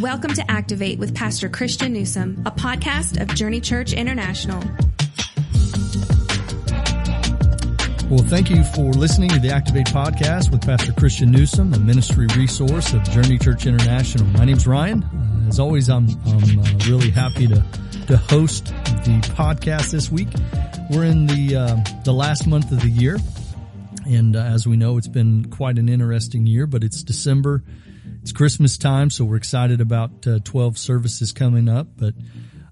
Welcome to Activate with Pastor Christian Newsom, a podcast of Journey Church International. Well, thank you for listening to the Activate podcast with Pastor Christian Newsom, a ministry resource of Journey Church International. My name's Ryan. Uh, as always, I'm, I'm uh, really happy to, to host the podcast this week. We're in the, uh, the last month of the year. And uh, as we know, it's been quite an interesting year, but it's December it's Christmas time, so we're excited about uh, 12 services coming up. But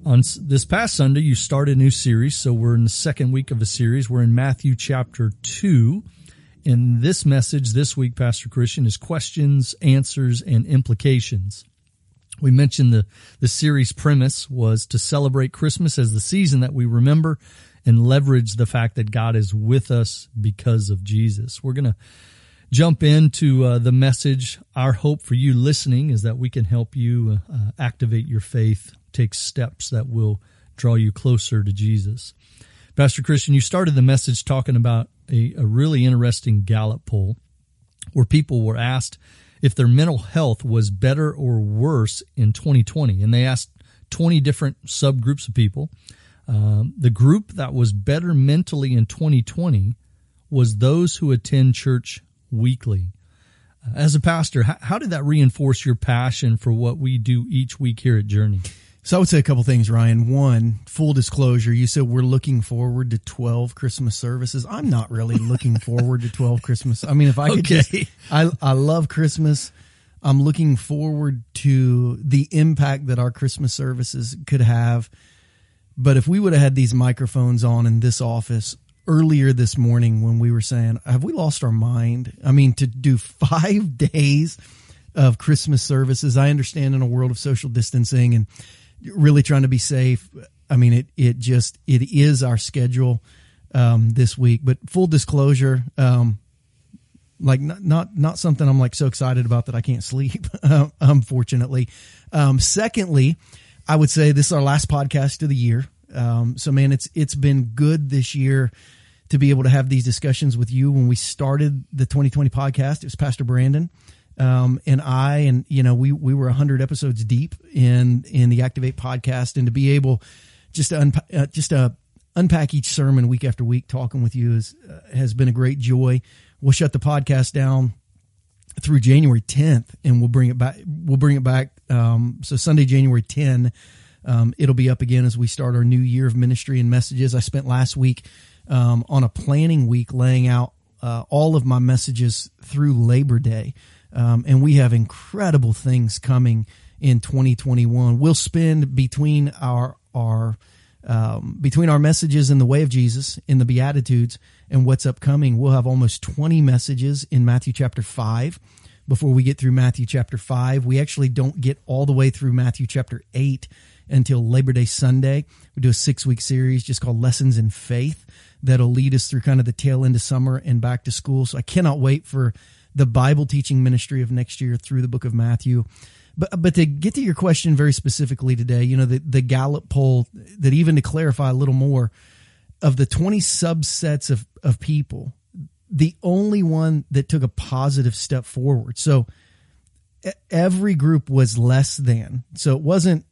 on this past Sunday, you started a new series. So we're in the second week of a series. We're in Matthew chapter 2. And this message this week, Pastor Christian, is questions, answers, and implications. We mentioned the, the series premise was to celebrate Christmas as the season that we remember and leverage the fact that God is with us because of Jesus. We're going to jump into uh, the message. Our hope for you listening is that we can help you uh, activate your faith, take steps that will draw you closer to Jesus. Pastor Christian, you started the message talking about a, a really interesting Gallup poll where people were asked if their mental health was better or worse in 2020. And they asked 20 different subgroups of people. Um, the group that was better mentally in 2020 was those who attend church weekly. Uh, as a pastor, how, how did that reinforce your passion for what we do each week here at Journey? So I would say a couple things, Ryan. One, full disclosure, you said we're looking forward to 12 Christmas services. I'm not really looking forward to 12 Christmas. I mean, if I could okay. just, I, I love Christmas. I'm looking forward to the impact that our Christmas services could have. But if we would have had these microphones on in this office, earlier this morning when we were saying, have we lost our mind? I mean, to do five days of Christmas services, I understand in a world of social distancing and really trying to be safe. I mean, it, it just, it is our schedule, um, this week, but full disclosure, um, like not, not, not something I'm like so excited about that I can't sleep, unfortunately. Um, secondly, I would say this is our last podcast of the year. Um, so man, it's it's been good this year to be able to have these discussions with you. When we started the 2020 podcast, it was Pastor Brandon um, and I, and you know, we we were 100 episodes deep in in the Activate podcast, and to be able just to unpa- uh, just to unpack each sermon week after week, talking with you is uh, has been a great joy. We'll shut the podcast down through January 10th, and we'll bring it back. We'll bring it back. Um, so Sunday, January 10 um, it'll be up again as we start our new year of ministry and messages. I spent last week um, on a planning week laying out uh, all of my messages through Labor Day. Um, and we have incredible things coming in 2021. We'll spend between our, our, um, between our messages in the way of Jesus, in the Beatitudes, and what's upcoming, we'll have almost 20 messages in Matthew chapter 5 before we get through Matthew chapter 5. We actually don't get all the way through Matthew chapter 8 until Labor Day Sunday. We do a six week series just called Lessons in Faith that'll lead us through kind of the tail end of summer and back to school. So I cannot wait for the Bible teaching ministry of next year through the book of Matthew. But, but to get to your question very specifically today, you know, the, the Gallup poll that even to clarify a little more of the 20 subsets of, of people, the only one that took a positive step forward. So every group was less than. So it wasn't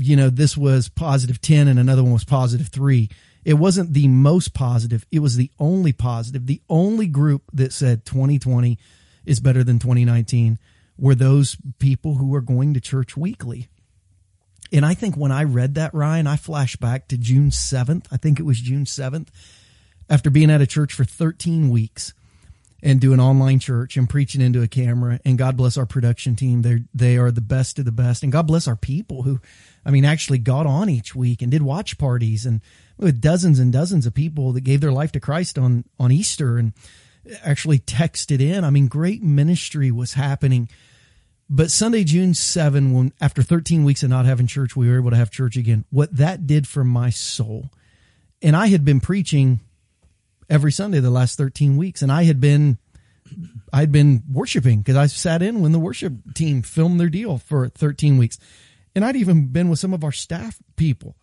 you know, this was positive 10 and another one was positive three. It wasn't the most positive. It was the only positive. The only group that said 2020 is better than 2019 were those people who were going to church weekly. And I think when I read that, Ryan, I flash back to June 7th. I think it was June 7th after being at a church for 13 weeks and doing online church and preaching into a camera. And God bless our production team. They they are the best of the best. And God bless our people who I mean, actually got on each week and did watch parties and with dozens and dozens of people that gave their life to Christ on, on Easter and actually texted in. I mean, great ministry was happening. But Sunday, June 7, when after 13 weeks of not having church, we were able to have church again. What that did for my soul. And I had been preaching every Sunday the last 13 weeks and I had been I'd been worshiping because I sat in when the worship team filmed their deal for 13 weeks. And I'd even been with some of our staff people.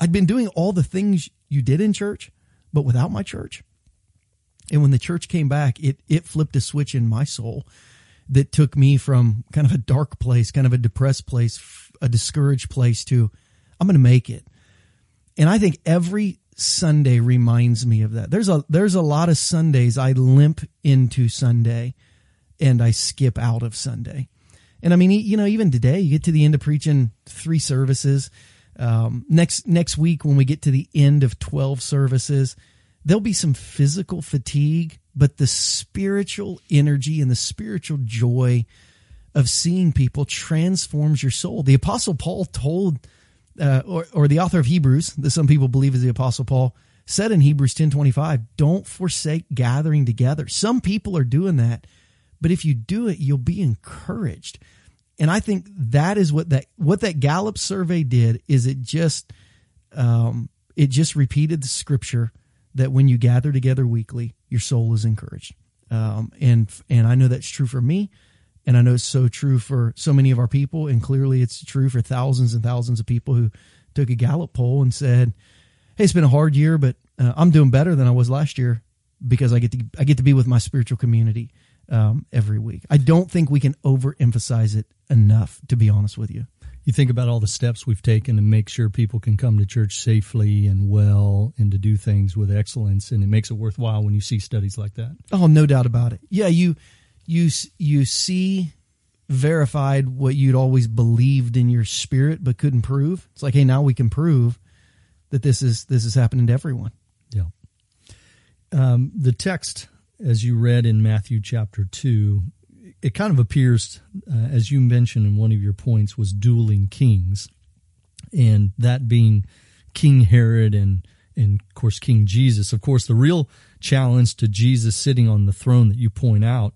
I'd been doing all the things you did in church, but without my church. And when the church came back, it, it flipped a switch in my soul that took me from kind of a dark place, kind of a depressed place, a discouraged place to I'm going to make it. And I think every Sunday reminds me of that. There's a there's a lot of Sundays I limp into Sunday and I skip out of Sunday. And I mean, you know, even today, you get to the end of preaching three services. Um, next next week, when we get to the end of twelve services, there'll be some physical fatigue, but the spiritual energy and the spiritual joy of seeing people transforms your soul. The Apostle Paul told, uh, or, or the author of Hebrews, that some people believe is the Apostle Paul, said in Hebrews ten twenty five, "Don't forsake gathering together." Some people are doing that but if you do it, you'll be encouraged. And I think that is what that what that Gallup survey did is it just um, it just repeated the scripture that when you gather together weekly, your soul is encouraged. Um, and and I know that's true for me, and I know it's so true for so many of our people, and clearly it's true for thousands and thousands of people who took a Gallup poll and said, "Hey, it's been a hard year, but uh, I'm doing better than I was last year because I get to I get to be with my spiritual community." Um, every week. I don't think we can overemphasize it enough, to be honest with you. You think about all the steps we've taken to make sure people can come to church safely and well and to do things with excellence, and it makes it worthwhile when you see studies like that. Oh, no doubt about it. Yeah, you you you see verified what you'd always believed in your spirit but couldn't prove. It's like, hey, now we can prove that this is this is happening to everyone. Yeah. Um, the text as you read in Matthew chapter 2, it kind of appears, uh, as you mentioned in one of your points, was dueling kings. And that being King Herod and, and of course, King Jesus. Of course, the real challenge to Jesus sitting on the throne that you point out,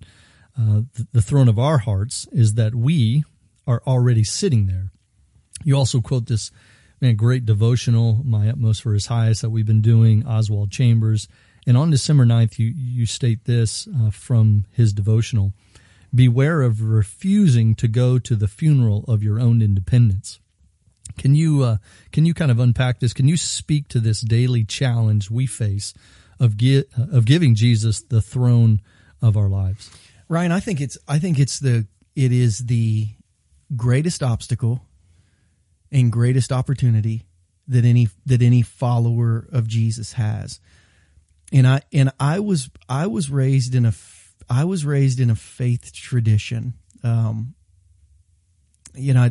uh, the, the throne of our hearts, is that we are already sitting there. You also quote this man, great devotional, My Utmost for His Highest, that we've been doing, Oswald Chambers. And on December 9th, you, you state this uh, from his devotional Beware of refusing to go to the funeral of your own independence. Can you uh, can you kind of unpack this? Can you speak to this daily challenge we face of gi- of giving Jesus the throne of our lives? Ryan, I think it's I think it's the it is the greatest obstacle and greatest opportunity that any that any follower of Jesus has and I and I was I was raised in a I was raised in a faith tradition. Um, you know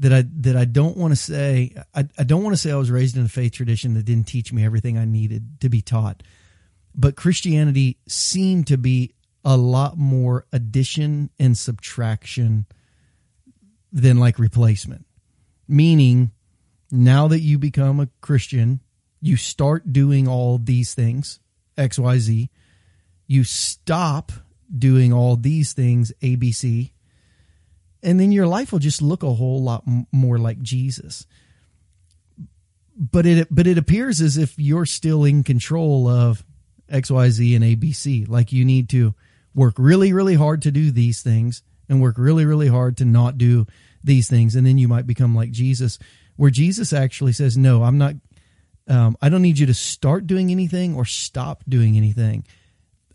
that I that I don't want to say I, I don't want to say I was raised in a faith tradition that didn't teach me everything I needed to be taught, but Christianity seemed to be a lot more addition and subtraction than like replacement. Meaning, now that you become a Christian, you start doing all these things XYZ. You stop doing all these things, ABC, and then your life will just look a whole lot more like Jesus. But it but it appears as if you're still in control of XYZ and ABC. Like you need to work really really hard to do these things and work really really hard to not do these things and then you might become like Jesus where Jesus actually says no I'm not um, I don't need you to start doing anything or stop doing anything.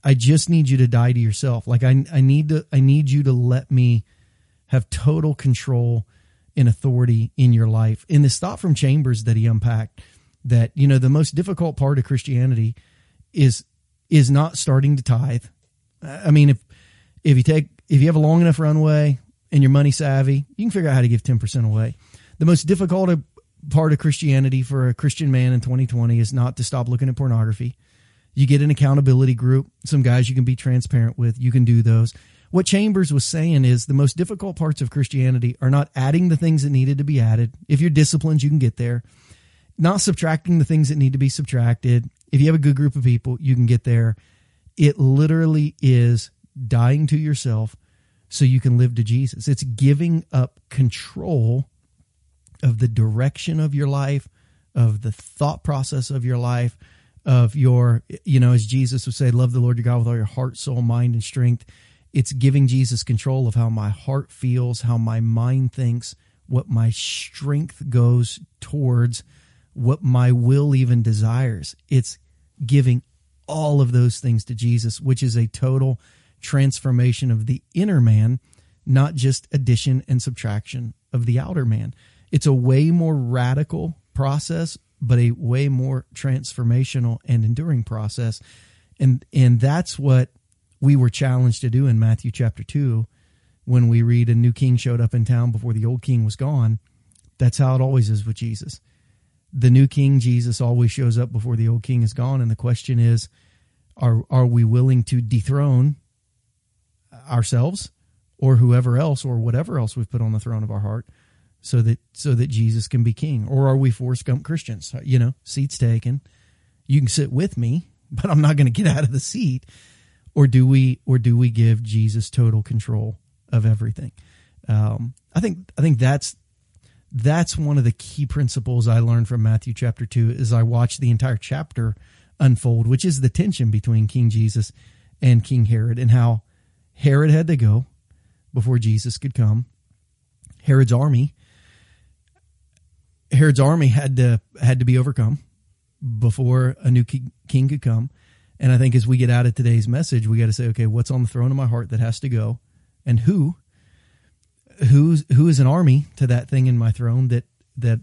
I just need you to die to yourself. Like I, I need to, I need you to let me have total control and authority in your life. In this thought from Chambers that he unpacked, that you know the most difficult part of Christianity is is not starting to tithe. I mean, if if you take if you have a long enough runway and you're money savvy, you can figure out how to give ten percent away. The most difficult part of Christianity for a Christian man in 2020 is not to stop looking at pornography. You get an accountability group, some guys you can be transparent with. You can do those. What Chambers was saying is the most difficult parts of Christianity are not adding the things that needed to be added. If you're disciplined, you can get there. Not subtracting the things that need to be subtracted. If you have a good group of people, you can get there. It literally is dying to yourself so you can live to Jesus. It's giving up control of the direction of your life, of the thought process of your life, of your, you know, as Jesus would say, love the Lord your God with all your heart, soul, mind, and strength. It's giving Jesus control of how my heart feels, how my mind thinks, what my strength goes towards, what my will even desires. It's giving all of those things to Jesus, which is a total transformation of the inner man – not just addition and subtraction of the outer man. It's a way more radical process, but a way more transformational and enduring process. And and that's what we were challenged to do in Matthew chapter 2 when we read a new king showed up in town before the old king was gone. That's how it always is with Jesus. The new king Jesus always shows up before the old king is gone and the question is are are we willing to dethrone ourselves or whoever else or whatever else we've put on the throne of our heart so that so that Jesus can be king. Or are we Forrest Gump Christians? You know seats taken. You can sit with me but I'm not going to get out of the seat. Or do we or do we give Jesus total control of everything? Um, I think I think that's that's one of the key principles I learned from Matthew chapter 2 as I watched the entire chapter unfold which is the tension between King Jesus and King Herod and how Herod had to go before Jesus could come. Herod's army Herod's army had to had to be overcome before a new king could come. And I think as we get out of today's message, we got to say, okay, what's on the throne of my heart that has to go, and who, who's who is an army to that thing in my throne that that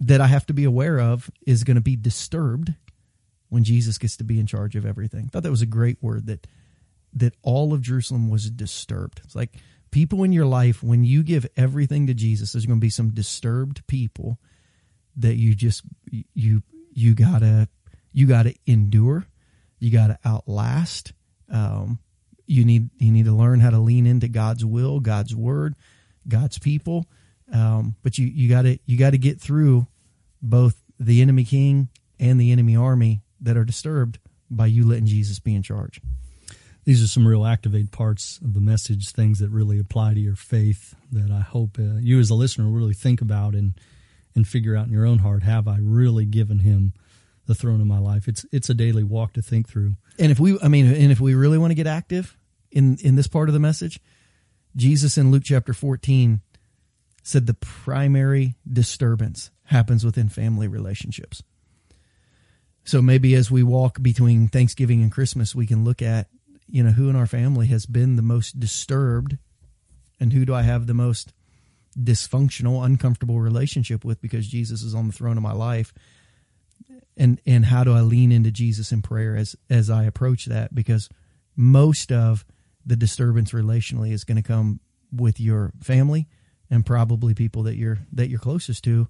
that I have to be aware of is going to be disturbed when Jesus gets to be in charge of everything. I thought that was a great word that that all of Jerusalem was disturbed. It's like people in your life, when you give everything to Jesus, there's going to be some disturbed people that you just you you gotta you gotta endure, you gotta outlast. Um, you need you need to learn how to lean into God's will, God's word, God's people. Um, but you you gotta you gotta get through both the enemy king and the enemy army that are disturbed by you letting Jesus be in charge these are some real activate parts of the message, things that really apply to your faith that I hope uh, you as a listener really think about and and figure out in your own heart, have I really given him the throne of my life? It's it's a daily walk to think through. And if we I mean and if we really want to get active in in this part of the message, Jesus in Luke chapter 14 said the primary disturbance happens within family relationships. So maybe as we walk between Thanksgiving and Christmas, we can look at you know, who in our family has been the most disturbed and who do I have the most dysfunctional, uncomfortable relationship with because Jesus is on the throne of my life. And and how do I lean into Jesus in prayer as as I approach that? Because most of the disturbance relationally is going to come with your family and probably people that you're that you're closest to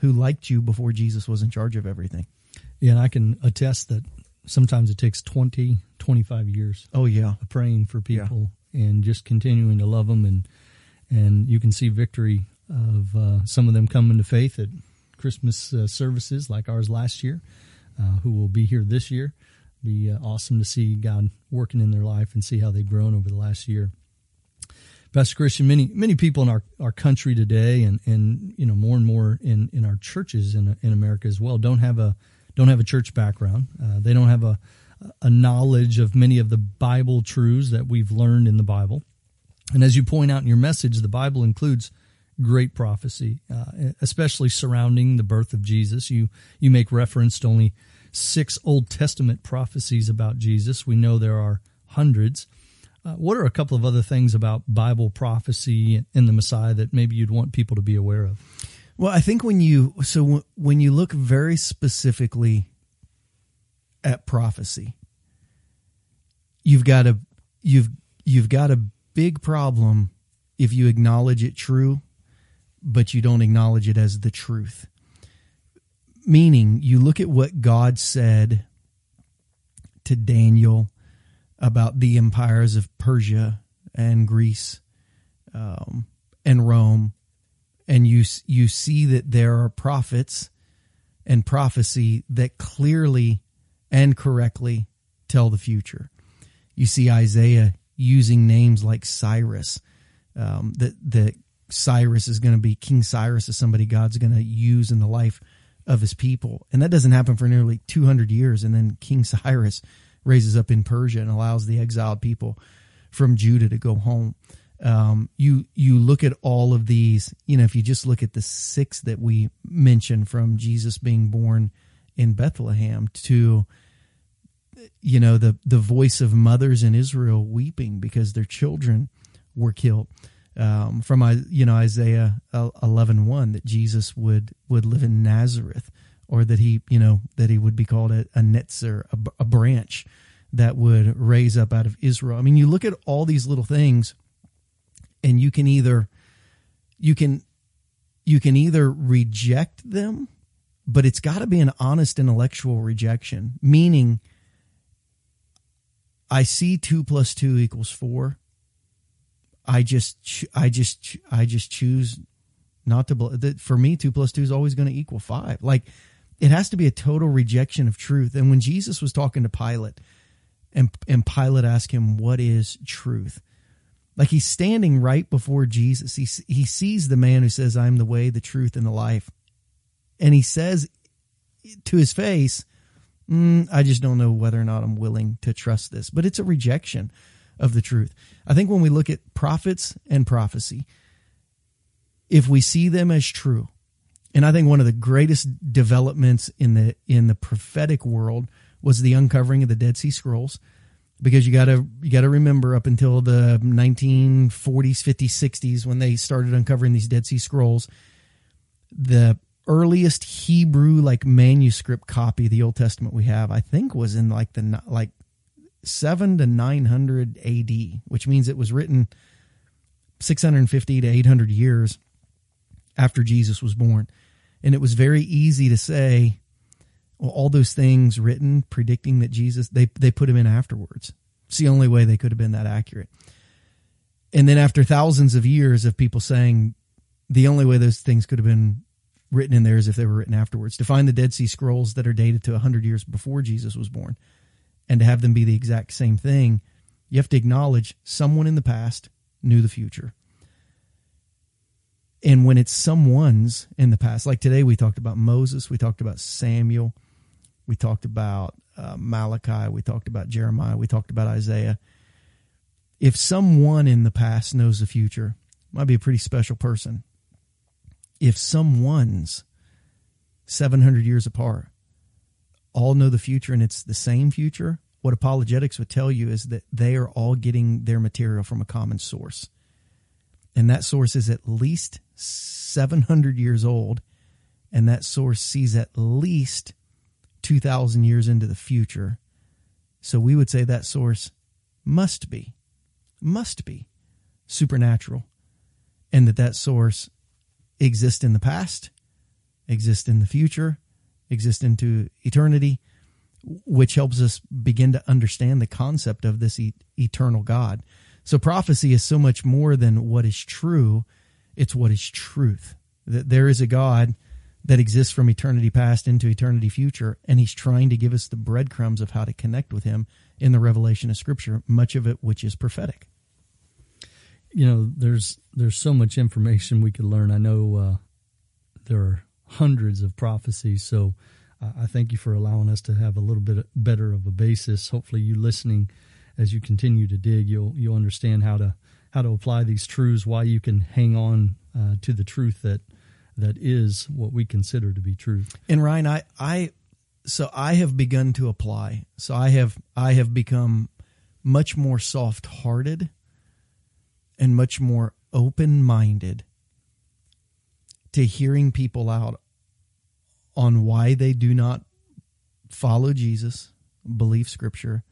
who liked you before Jesus was in charge of everything. Yeah, and I can attest that sometimes it takes 20, 25 years. Oh yeah, praying for people yeah. and just continuing to love them, and and you can see victory of uh, some of them coming to faith at Christmas uh, services like ours last year, uh, who will be here this year. Be uh, awesome to see God working in their life and see how they've grown over the last year. Pastor Christian, many many people in our, our country today, and, and you know more and more in, in our churches in in America as well, don't have a don't have a church background. Uh, they don't have a, a knowledge of many of the Bible truths that we've learned in the Bible. And as you point out in your message, the Bible includes great prophecy, uh, especially surrounding the birth of Jesus. You you make reference to only six Old Testament prophecies about Jesus. We know there are hundreds. Uh, what are a couple of other things about Bible prophecy in the Messiah that maybe you'd want people to be aware of? Well, I think when you so when you look very specifically at prophecy, you've got a you've you've got a big problem if you acknowledge it true, but you don't acknowledge it as the truth. Meaning, you look at what God said to Daniel about the empires of Persia and Greece um, and Rome and you you see that there are prophets and prophecy that clearly and correctly tell the future. You see Isaiah using names like Cyrus, um, that that Cyrus is going to be King Cyrus is somebody God's going to use in the life of his people, and that doesn't happen for nearly two hundred years, and then King Cyrus raises up in Persia and allows the exiled people from Judah to go home um, you you look at all of these. You know, if you just look at the six that we mentioned from Jesus being born in Bethlehem to you know the the voice of mothers in Israel weeping because their children were killed. um, from you know Isaiah 11, 1, that Jesus would would live in Nazareth, or that he you know that he would be called a, a netzer, a, a branch that would raise up out of Israel. I mean, you look at all these little things, and you can either you can you can either reject them, but it's got to be an honest intellectual rejection, meaning I see two plus two equals four. I just, I just, I just choose not to. Believe that for me, two plus two is always going to equal five. Like it has to be a total rejection of truth. And when Jesus was talking to Pilate, and and Pilate asked him, "What is truth?" Like he's standing right before Jesus. He he sees the man who says, "I'm the way, the truth, and the life," and he says to his face, mm, "I just don't know whether or not I'm willing to trust this." But it's a rejection of the truth. I think when we look at prophets and prophecy, if we see them as true, and I think one of the greatest developments in the in the prophetic world was the uncovering of the Dead Sea Scrolls because you got to you got to remember up until the 1940s 50s 60s when they started uncovering these Dead Sea Scrolls the earliest Hebrew like manuscript copy of the Old Testament we have I think was in like the like 7 to 900 AD which means it was written 650 to 800 years after Jesus was born and it was very easy to say well, all those things written predicting that Jesus, they, they put him in afterwards. It's the only way they could have been that accurate. And then after thousands of years of people saying the only way those things could have been written in there as if they were written afterwards. To find the Dead Sea Scrolls that are dated to 100 years before Jesus was born and to have them be the exact same thing, you have to acknowledge someone in the past knew the future. And when it's someone's in the past, like today we talked about Moses, we talked about Samuel, we talked about uh, Malachi. We talked about Jeremiah. We talked about Isaiah. If someone in the past knows the future, might be a pretty special person. If someone's 700 years apart all know the future and it's the same future, what apologetics would tell you is that they are all getting their material from a common source. And that source is at least 700 years old. And that source sees at least 2,000 years into the future. So we would say that source must be, must be supernatural. And that that source exists in the past, exist in the future, exist into eternity, which helps us begin to understand the concept of this e- eternal God. So prophecy is so much more than what is true, it's what is truth. That there is a God that exists from eternity past into eternity future, and he's trying to give us the breadcrumbs of how to connect with him in the revelation of Scripture, much of it which is prophetic. You know, there's there's so much information we could learn. I know uh, there are hundreds of prophecies, so I thank you for allowing us to have a little bit better of a basis. Hopefully, you listening as you continue to dig, you'll you'll understand how to how to apply these truths, why you can hang on uh, to the truth that that is what we consider to be truth. And Ryan, I, I, so I have begun to apply. So I have, I have become much more soft hearted and much more open minded to hearing people out on why they do not follow Jesus, believe scripture,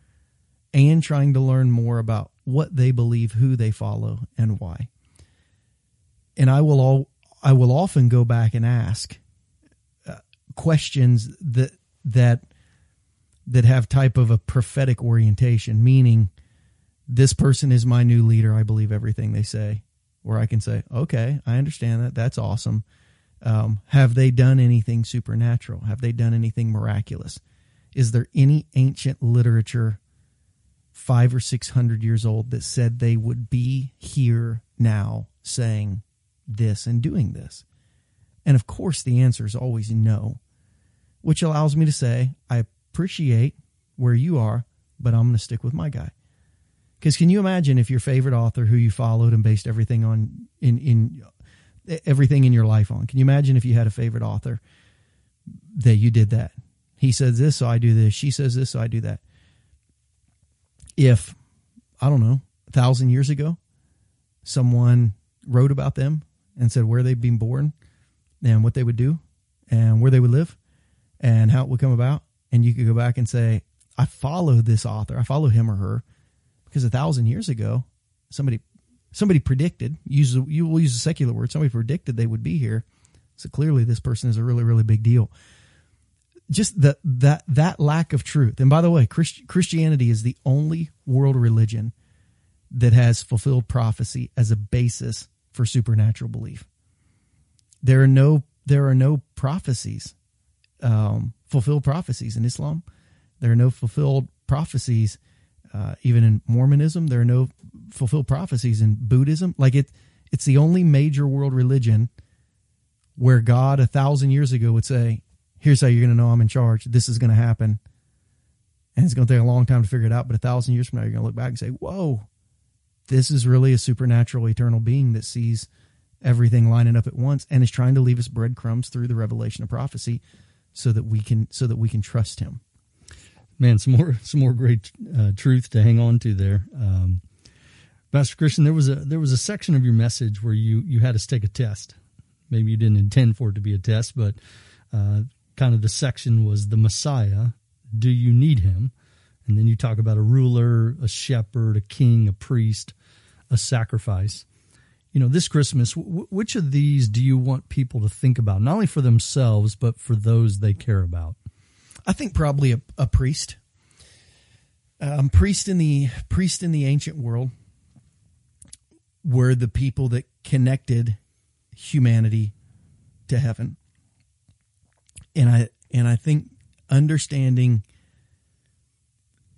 and trying to learn more about what they believe, who they follow, and why. And I will all I will often go back and ask uh, questions that that that have type of a prophetic orientation, meaning this person is my new leader. I believe everything they say. Where I can say, okay, I understand that. That's awesome. Um, have they done anything supernatural? Have they done anything miraculous? Is there any ancient literature, five or six hundred years old, that said they would be here now saying this and doing this? And of course, the answer is always no, which allows me to say, I appreciate where you are, but I'm going to stick with my guy. Because can you imagine if your favorite author who you followed and based everything on in in everything in your life on? Can you imagine if you had a favorite author that you did that? He says this, so I do this. She says this, so I do that. If I don't know, a thousand years ago, someone wrote about them and said where they'd been born and what they would do and where they would live and how it would come about. And you could go back and say, I follow this author. I follow him or her because a thousand years ago, somebody somebody predicted. Use you will use a secular word. Somebody predicted they would be here. So clearly, this person is a really really big deal. Just that that that lack of truth. And by the way, Christ, Christianity is the only world religion that has fulfilled prophecy as a basis for supernatural belief. There are no there are no prophecies, um, fulfilled prophecies in Islam. There are no fulfilled prophecies, uh, even in Mormonism. There are no fulfilled prophecies in Buddhism. Like it, it's the only major world religion where God a thousand years ago would say, "Here's how you're going to know I'm in charge. This is going to happen." And it's going to take a long time to figure it out. But a thousand years from now, you're going to look back and say, "Whoa, this is really a supernatural, eternal being that sees everything lining up at once and is trying to leave us breadcrumbs through the revelation of prophecy, so that we can so that we can trust Him." Man, some more some more great uh, truth to hang on to there. Um, Pastor Christian, there was a there was a section of your message where you you had us take a test. Maybe you didn't intend for it to be a test, but uh, kind of the section was the Messiah. Do you need him? And then you talk about a ruler, a shepherd, a king, a priest, a sacrifice. You know, this Christmas, w- which of these do you want people to think about, not only for themselves, but for those they care about? I think probably a, a priest. Um, priest in the priest in the ancient world were the people that connected humanity to heaven, and I and I think understanding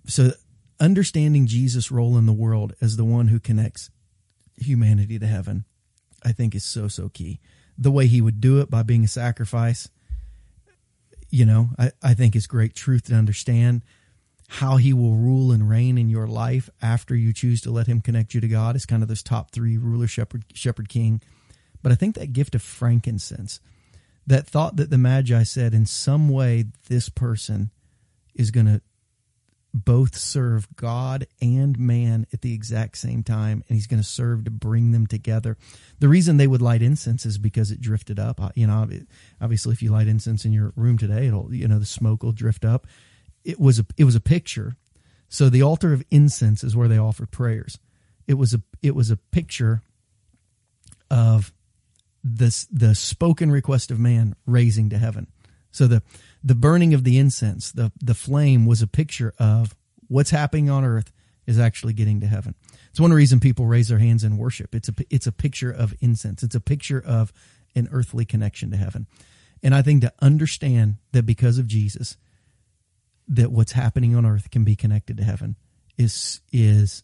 so understanding Jesus' role in the world as the one who connects humanity to heaven, I think is so so key. The way he would do it by being a sacrifice you know, I, I think is great truth to understand. How he will rule and reign in your life after you choose to let him connect you to God is kind of this top three ruler, shepherd, shepherd, king. But I think that gift of frankincense, that thought that the Magi said, in some way, this person is going to both serve God and man at the exact same time, and he's going to serve to bring them together. The reason they would light incense is because it drifted up. You know, obviously, if you light incense in your room today, it'll you know the smoke will drift up. It was a it was a picture. So the altar of incense is where they offered prayers. It was a it was a picture of this the spoken request of man raising to heaven. So the the burning of the incense, the, the flame was a picture of what's happening on earth is actually getting to heaven. It's one reason people raise their hands in worship. It's a, it's a picture of incense. It's a picture of an earthly connection to heaven. And I think to understand that because of Jesus, that what's happening on earth can be connected to heaven is, is,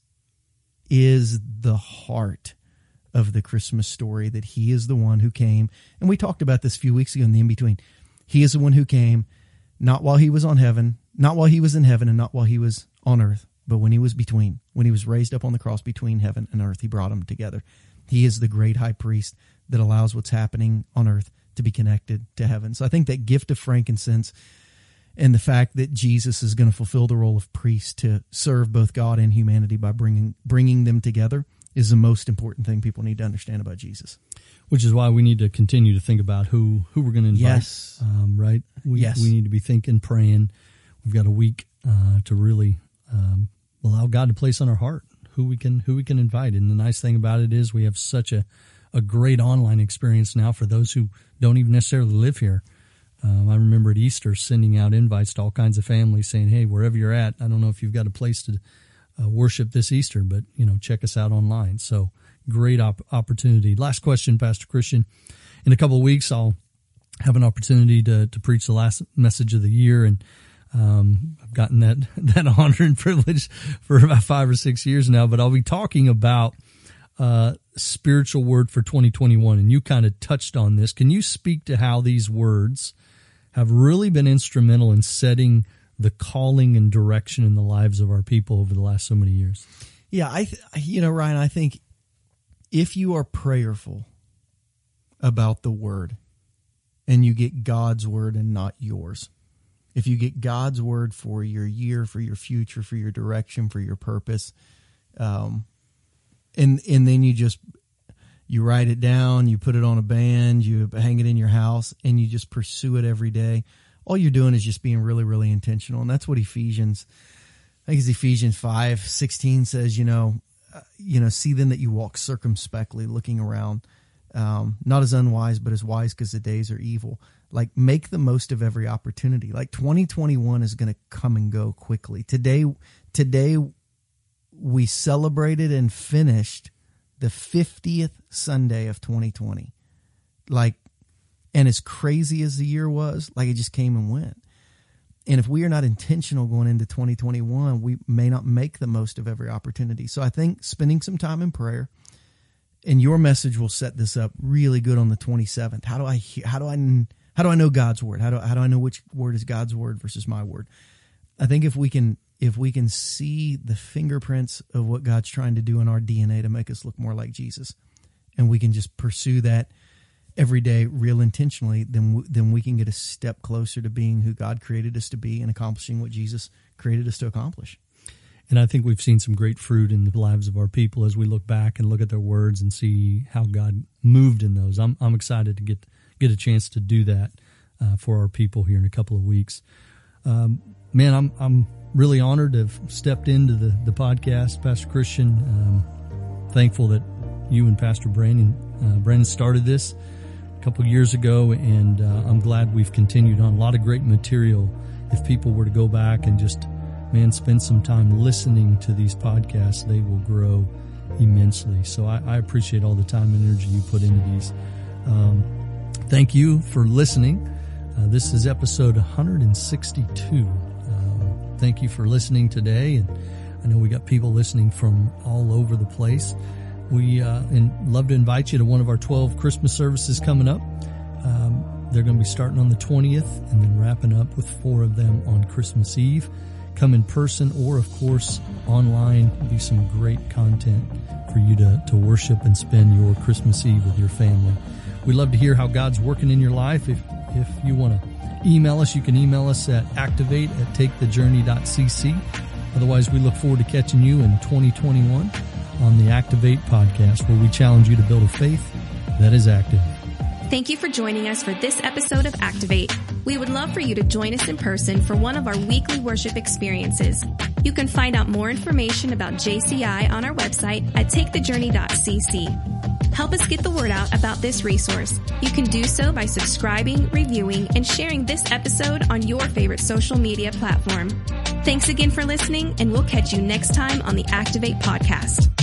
is the heart of the Christmas story that he is the one who came. And we talked about this a few weeks ago in the in between he is the one who came, not while he was on heaven, not while he was in heaven, and not while he was on earth, but when he was between, when he was raised up on the cross between heaven and earth, he brought them together. He is the great high priest that allows what's happening on earth to be connected to heaven. So I think that gift of frankincense and the fact that Jesus is going to fulfill the role of priest to serve both God and humanity by bringing bringing them together is the most important thing people need to understand about Jesus which is why we need to continue to think about who who we're going to invite. Yes, um, right. We, yes, we need to be thinking, praying. We've got a week uh, to really um, allow God to place on our heart who we can who we can invite. And the nice thing about it is we have such a a great online experience now for those who don't even necessarily live here. Um, I remember at Easter sending out invites to all kinds of families saying, "Hey, wherever you're at, I don't know if you've got a place to uh, worship this Easter, but you know, check us out online." So great op- opportunity. Last question, Pastor Christian. In a couple of weeks, I'll have an opportunity to, to preach the last message of the year. And um, I've gotten that, that honor and privilege for about five or six years now. But I'll be talking about uh, spiritual word for 2021. And you kind of touched on this. Can you speak to how these words have really been instrumental in setting the calling and direction in the lives of our people over the last so many years? Yeah, I, th- you know, Ryan, I think if you are prayerful about the word and you get God's word and not yours, if you get God's word for your year, for your future, for your direction, for your purpose, um, and and then you just you write it down, you put it on a band, you hang it in your house, and you just pursue it every day. All you're doing is just being really, really intentional. And that's what Ephesians, I think it's Ephesians 5, 16 says, you know, you know, see then that you walk circumspectly, looking around, um, not as unwise, but as wise because the days are evil. Like make the most of every opportunity. Like 2021 is going to come and go quickly. Today, today we celebrated and finished the 50th Sunday of 2020. Like, and as crazy as the year was, like it just came and went. And if we are not intentional going into 2021, we may not make the most of every opportunity. So I think spending some time in prayer and your message will set this up really good on the 27th. How do I, how do I, how do I know God's word? How do, how do I know which word is God's word versus my word? I think if we can if we can see the fingerprints of what God's trying to do in our DNA to make us look more like Jesus, and we can just pursue that every day real intentionally, then then we can get a step closer to being who God created us to be and accomplishing what Jesus created us to accomplish. And I think we've seen some great fruit in the lives of our people as we look back and look at their words and see how God moved in those. I'm I'm excited to get get a chance to do that uh, for our people here in a couple of weeks. Um, man, I'm I'm really honored to have stepped into the, the podcast, Pastor Christian. Um, thankful that you and Pastor Brandon, uh, Brandon started this a couple years ago, and uh, I'm glad we've continued on a lot of great material. If people were to go back and just, man, spend some time listening to these podcasts, they will grow immensely. So I, I appreciate all the time and energy you put into these. Um, thank you for listening. Uh, this is episode 162 thank you for listening today. And I know we got people listening from all over the place. We uh, love to invite you to one of our 12 Christmas services coming up. Um, they're going to be starting on the 20th and then wrapping up with four of them on Christmas Eve. Come in person or, of course, online. Will be some great content for you to, to worship and spend your Christmas Eve with your family. We'd love to hear how God's working in your life. If, if you want to email us, you can email us at activate at takethejourney.cc. Otherwise, we look forward to catching you in 2021 on the Activate podcast, where we challenge you to build a faith that is active. Thank you for joining us for this episode of Activate. We would love for you to join us in person for one of our weekly worship experiences. You can find out more information about JCI on our website at takethejourney.cc. Help us get the word out about this resource. You can do so by subscribing, reviewing, and sharing this episode on your favorite social media platform. Thanks again for listening, and we'll catch you next time on the Activate podcast.